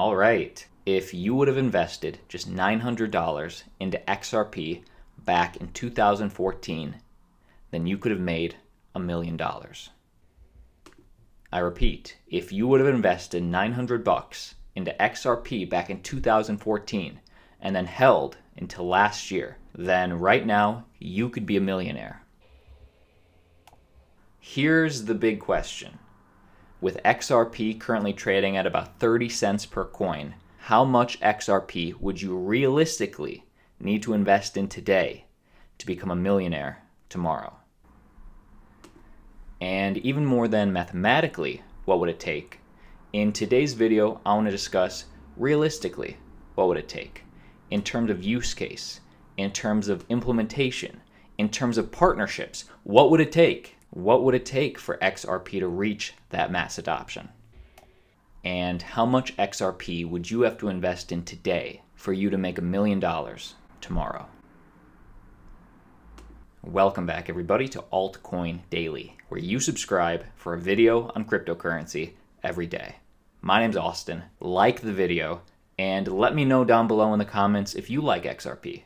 All right. If you would have invested just $900 into XRP back in 2014, then you could have made a million dollars. I repeat, if you would have invested 900 bucks into XRP back in 2014 and then held until last year, then right now you could be a millionaire. Here's the big question. With XRP currently trading at about 30 cents per coin, how much XRP would you realistically need to invest in today to become a millionaire tomorrow? And even more than mathematically, what would it take? In today's video, I want to discuss realistically what would it take in terms of use case, in terms of implementation, in terms of partnerships. What would it take? What would it take for XRP to reach that mass adoption? And how much XRP would you have to invest in today for you to make a million dollars tomorrow? Welcome back, everybody, to Altcoin Daily, where you subscribe for a video on cryptocurrency every day. My name's Austin. Like the video, and let me know down below in the comments if you like XRP.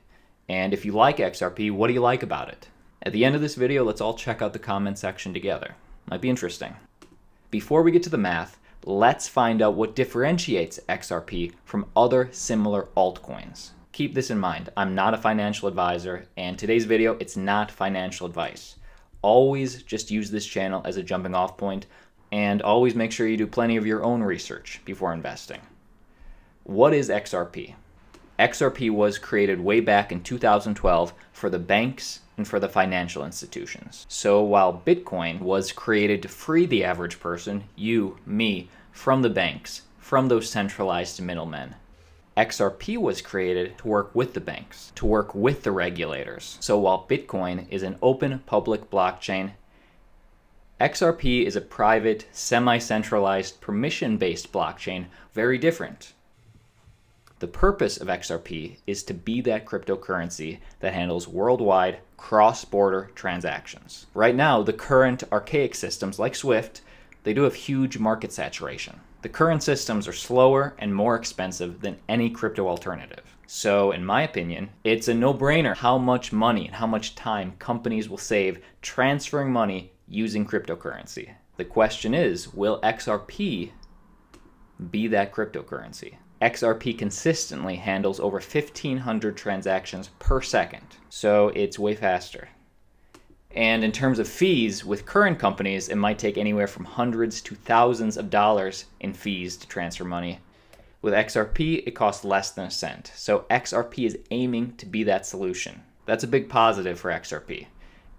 And if you like XRP, what do you like about it? At the end of this video, let's all check out the comment section together. Might be interesting. Before we get to the math, let's find out what differentiates XRP from other similar altcoins. Keep this in mind, I'm not a financial advisor, and today's video, it's not financial advice. Always just use this channel as a jumping off point, and always make sure you do plenty of your own research before investing. What is XRP? XRP was created way back in 2012 for the banks and for the financial institutions. So while Bitcoin was created to free the average person, you, me, from the banks, from those centralized middlemen, XRP was created to work with the banks, to work with the regulators. So while Bitcoin is an open public blockchain, XRP is a private, semi centralized, permission based blockchain, very different. The purpose of XRP is to be that cryptocurrency that handles worldwide cross border transactions. Right now, the current archaic systems like SWIFT, they do have huge market saturation. The current systems are slower and more expensive than any crypto alternative. So, in my opinion, it's a no brainer how much money and how much time companies will save transferring money using cryptocurrency. The question is will XRP be that cryptocurrency? XRP consistently handles over 1,500 transactions per second, so it's way faster. And in terms of fees, with current companies, it might take anywhere from hundreds to thousands of dollars in fees to transfer money. With XRP, it costs less than a cent. So XRP is aiming to be that solution. That's a big positive for XRP.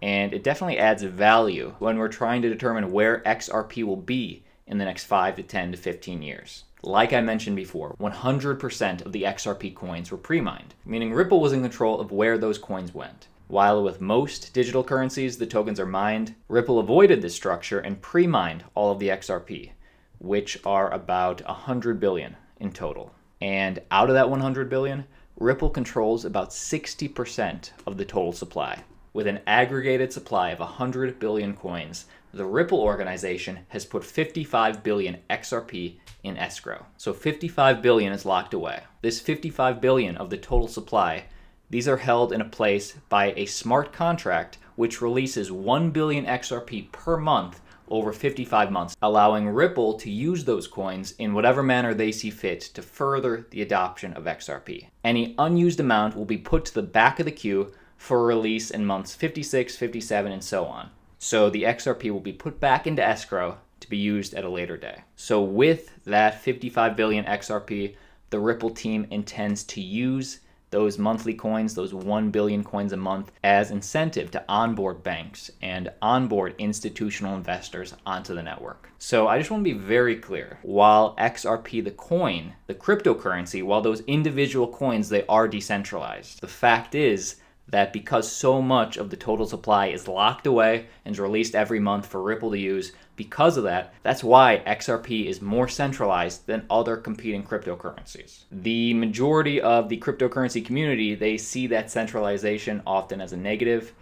And it definitely adds value when we're trying to determine where XRP will be in the next 5 to 10 to 15 years. Like I mentioned before, 100% of the XRP coins were pre-mined, meaning Ripple was in control of where those coins went. While with most digital currencies the tokens are mined, Ripple avoided this structure and pre-mined all of the XRP, which are about 100 billion in total. And out of that 100 billion, Ripple controls about 60% of the total supply. With an aggregated supply of 100 billion coins, the Ripple organization has put 55 billion XRP in escrow. So 55 billion is locked away. This 55 billion of the total supply, these are held in a place by a smart contract which releases 1 billion XRP per month over 55 months, allowing Ripple to use those coins in whatever manner they see fit to further the adoption of XRP. Any unused amount will be put to the back of the queue for release in months 56, 57, and so on. So the XRP will be put back into escrow to be used at a later day. So with that 55 billion XRP, the Ripple team intends to use those monthly coins, those 1 billion coins a month, as incentive to onboard banks and onboard institutional investors onto the network. So I just want to be very clear. While XRP, the coin, the cryptocurrency, while those individual coins, they are decentralized, the fact is that because so much of the total supply is locked away and is released every month for Ripple to use, because of that, that's why XRP is more centralized than other competing cryptocurrencies. The majority of the cryptocurrency community, they see that centralization often as a negative.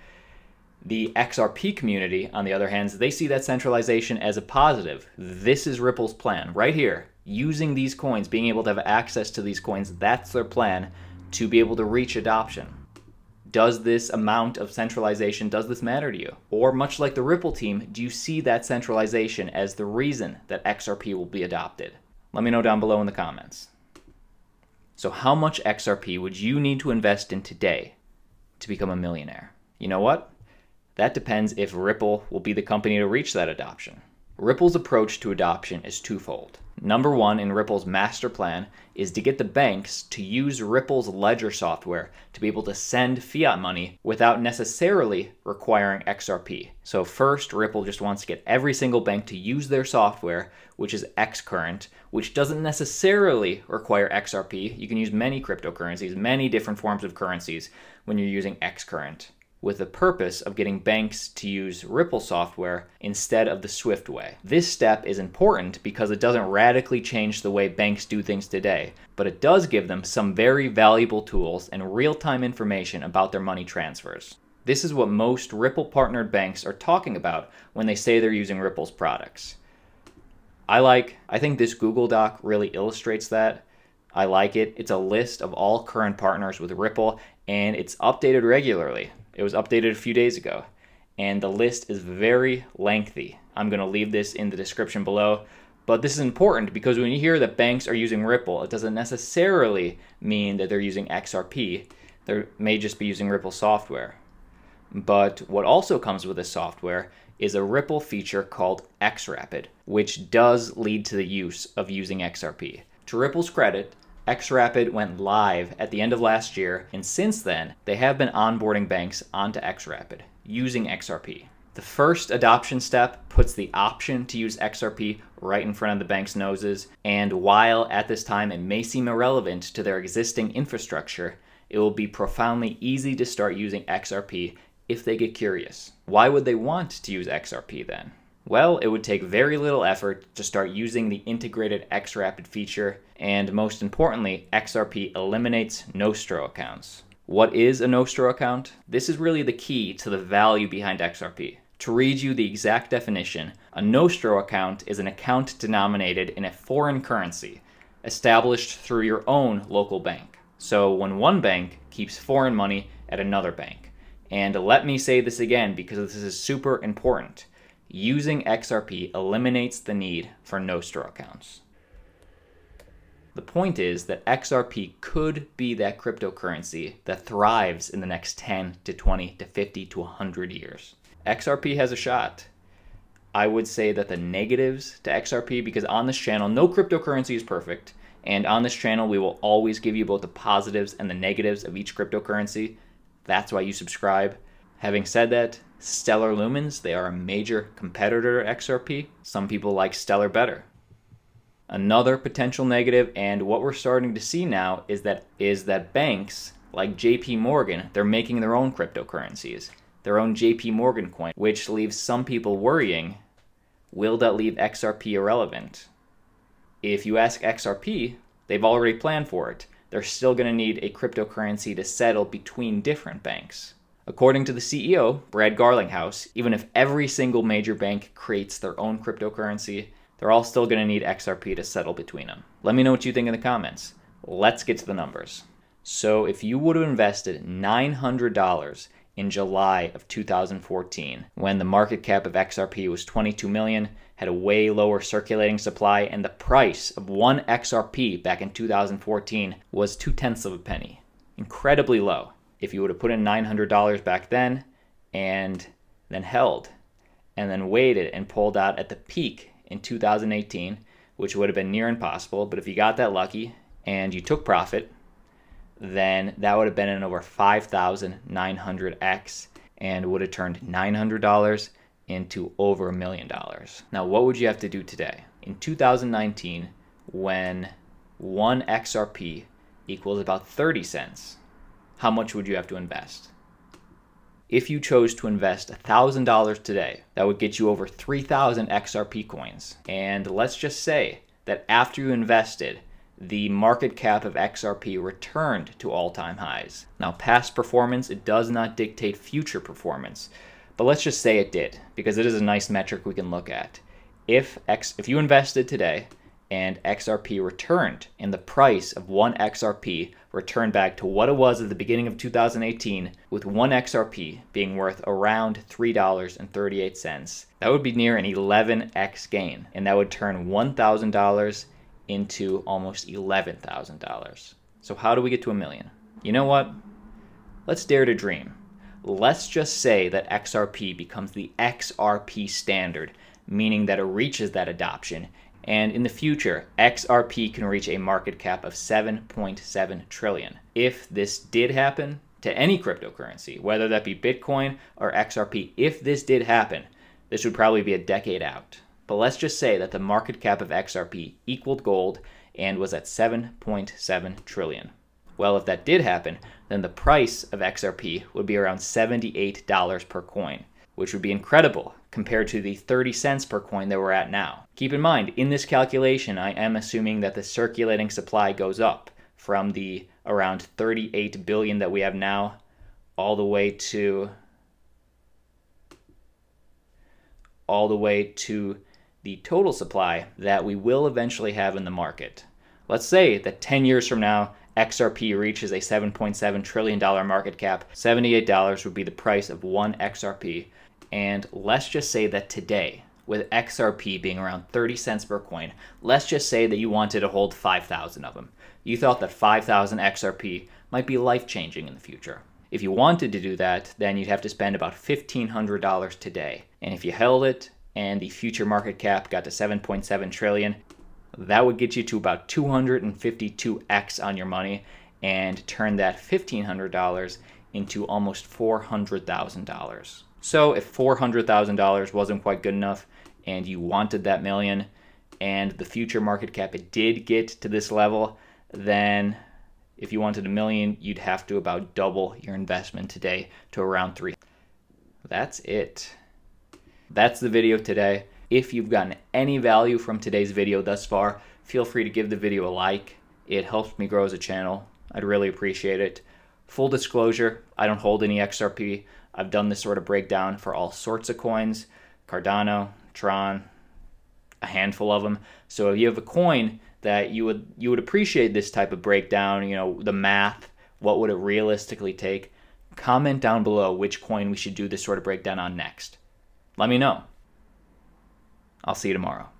The XRP community, on the other hand, they see that centralization as a positive. This is Ripple's plan right here using these coins, being able to have access to these coins, that's their plan to be able to reach adoption. Does this amount of centralization, does this matter to you? Or much like the Ripple team, do you see that centralization as the reason that XRP will be adopted? Let me know down below in the comments. So how much XRP would you need to invest in today to become a millionaire? You know what? That depends if Ripple will be the company to reach that adoption. Ripple's approach to adoption is twofold. Number one in Ripple's master plan is to get the banks to use Ripple's ledger software to be able to send fiat money without necessarily requiring XRP. So, first, Ripple just wants to get every single bank to use their software, which is Xcurrent, which doesn't necessarily require XRP. You can use many cryptocurrencies, many different forms of currencies when you're using Xcurrent with the purpose of getting banks to use Ripple software instead of the Swift way. This step is important because it doesn't radically change the way banks do things today, but it does give them some very valuable tools and real time information about their money transfers. This is what most Ripple partnered banks are talking about when they say they're using Ripple's products. I like, I think this Google Doc really illustrates that. I like it. It's a list of all current partners with Ripple and it's updated regularly. It was updated a few days ago, and the list is very lengthy. I'm going to leave this in the description below. But this is important because when you hear that banks are using Ripple, it doesn't necessarily mean that they're using XRP. They may just be using Ripple software. But what also comes with this software is a Ripple feature called XRapid, which does lead to the use of using XRP. To Ripple's credit, XRapid went live at the end of last year, and since then, they have been onboarding banks onto XRapid using XRP. The first adoption step puts the option to use XRP right in front of the bank's noses, and while at this time it may seem irrelevant to their existing infrastructure, it will be profoundly easy to start using XRP if they get curious. Why would they want to use XRP then? Well, it would take very little effort to start using the integrated XRapid feature, and most importantly, XRP eliminates Nostro accounts. What is a Nostro account? This is really the key to the value behind XRP. To read you the exact definition, a Nostro account is an account denominated in a foreign currency, established through your own local bank. So when one bank keeps foreign money at another bank. And let me say this again because this is super important using XRP eliminates the need for Nostro accounts. The point is that XRP could be that cryptocurrency that thrives in the next 10 to 20 to 50 to 100 years. XRP has a shot. I would say that the negatives to XRP, because on this channel, no cryptocurrency is perfect, and on this channel, we will always give you both the positives and the negatives of each cryptocurrency. That's why you subscribe. Having said that, Stellar Lumens, they are a major competitor to XRP. Some people like Stellar better. Another potential negative, and what we're starting to see now is that is that banks like JP Morgan, they're making their own cryptocurrencies, their own JP Morgan coin, which leaves some people worrying, will that leave XRP irrelevant? If you ask XRP, they've already planned for it. They're still going to need a cryptocurrency to settle between different banks. According to the CEO, Brad Garlinghouse, even if every single major bank creates their own cryptocurrency, they're all still going to need XRP to settle between them. Let me know what you think in the comments. Let's get to the numbers. So, if you would have invested $900 in July of 2014, when the market cap of XRP was 22 million, had a way lower circulating supply, and the price of one XRP back in 2014 was two tenths of a penny. Incredibly low if you would have put in $900 back then and then held and then waited and pulled out at the peak in 2018, which would have been near impossible. But if you got that lucky and you took profit, then that would have been an over 5,900x and would have turned $900 into over a million dollars. Now, what would you have to do today? In 2019, when one XRP equals about 30 cents, how much would you have to invest? If you chose to invest $1,000 today, that would get you over 3,000 XRP coins. And let's just say that after you invested, the market cap of XRP returned to all-time highs. Now, past performance, it does not dictate future performance, but let's just say it did, because it is a nice metric we can look at. If X, if you invested today and XRP returned, and the price of one XRP returned back to what it was at the beginning of 2018, with one XRP being worth around $3.38. That would be near an 11x gain, and that would turn $1,000 into almost $11,000. So, how do we get to a million? You know what? Let's dare to dream. Let's just say that XRP becomes the XRP standard, meaning that it reaches that adoption and in the future, XRP can reach a market cap of 7.7 trillion. If this did happen to any cryptocurrency, whether that be Bitcoin or XRP, if this did happen, this would probably be a decade out. But let's just say that the market cap of XRP equaled gold and was at 7.7 trillion. Well, if that did happen, then the price of XRP would be around $78 per coin, which would be incredible compared to the 30 cents per coin that we're at now. Keep in mind, in this calculation, I am assuming that the circulating supply goes up from the around 38 billion that we have now all the way to all the way to the total supply that we will eventually have in the market. Let's say that 10 years from now, XRP reaches a $7.7 trillion market cap. $78 would be the price of one XRP, and let's just say that today, with XRP being around 30 cents per coin, let's just say that you wanted to hold 5,000 of them. You thought that 5,000 XRP might be life changing in the future. If you wanted to do that, then you'd have to spend about $1,500 today. And if you held it and the future market cap got to 7.7 trillion, that would get you to about 252x on your money and turn that $1,500 into almost $400,000. So if $400,000 wasn't quite good enough and you wanted that million and the future market cap it did get to this level, then if you wanted a million, you'd have to about double your investment today to around 3. That's it. That's the video today. If you've gotten any value from today's video thus far, feel free to give the video a like. It helps me grow as a channel. I'd really appreciate it. Full disclosure, I don't hold any XRP. I've done this sort of breakdown for all sorts of coins, Cardano, Tron, a handful of them. So if you have a coin that you would you would appreciate this type of breakdown, you know, the math, what would it realistically take? Comment down below which coin we should do this sort of breakdown on next. Let me know. I'll see you tomorrow.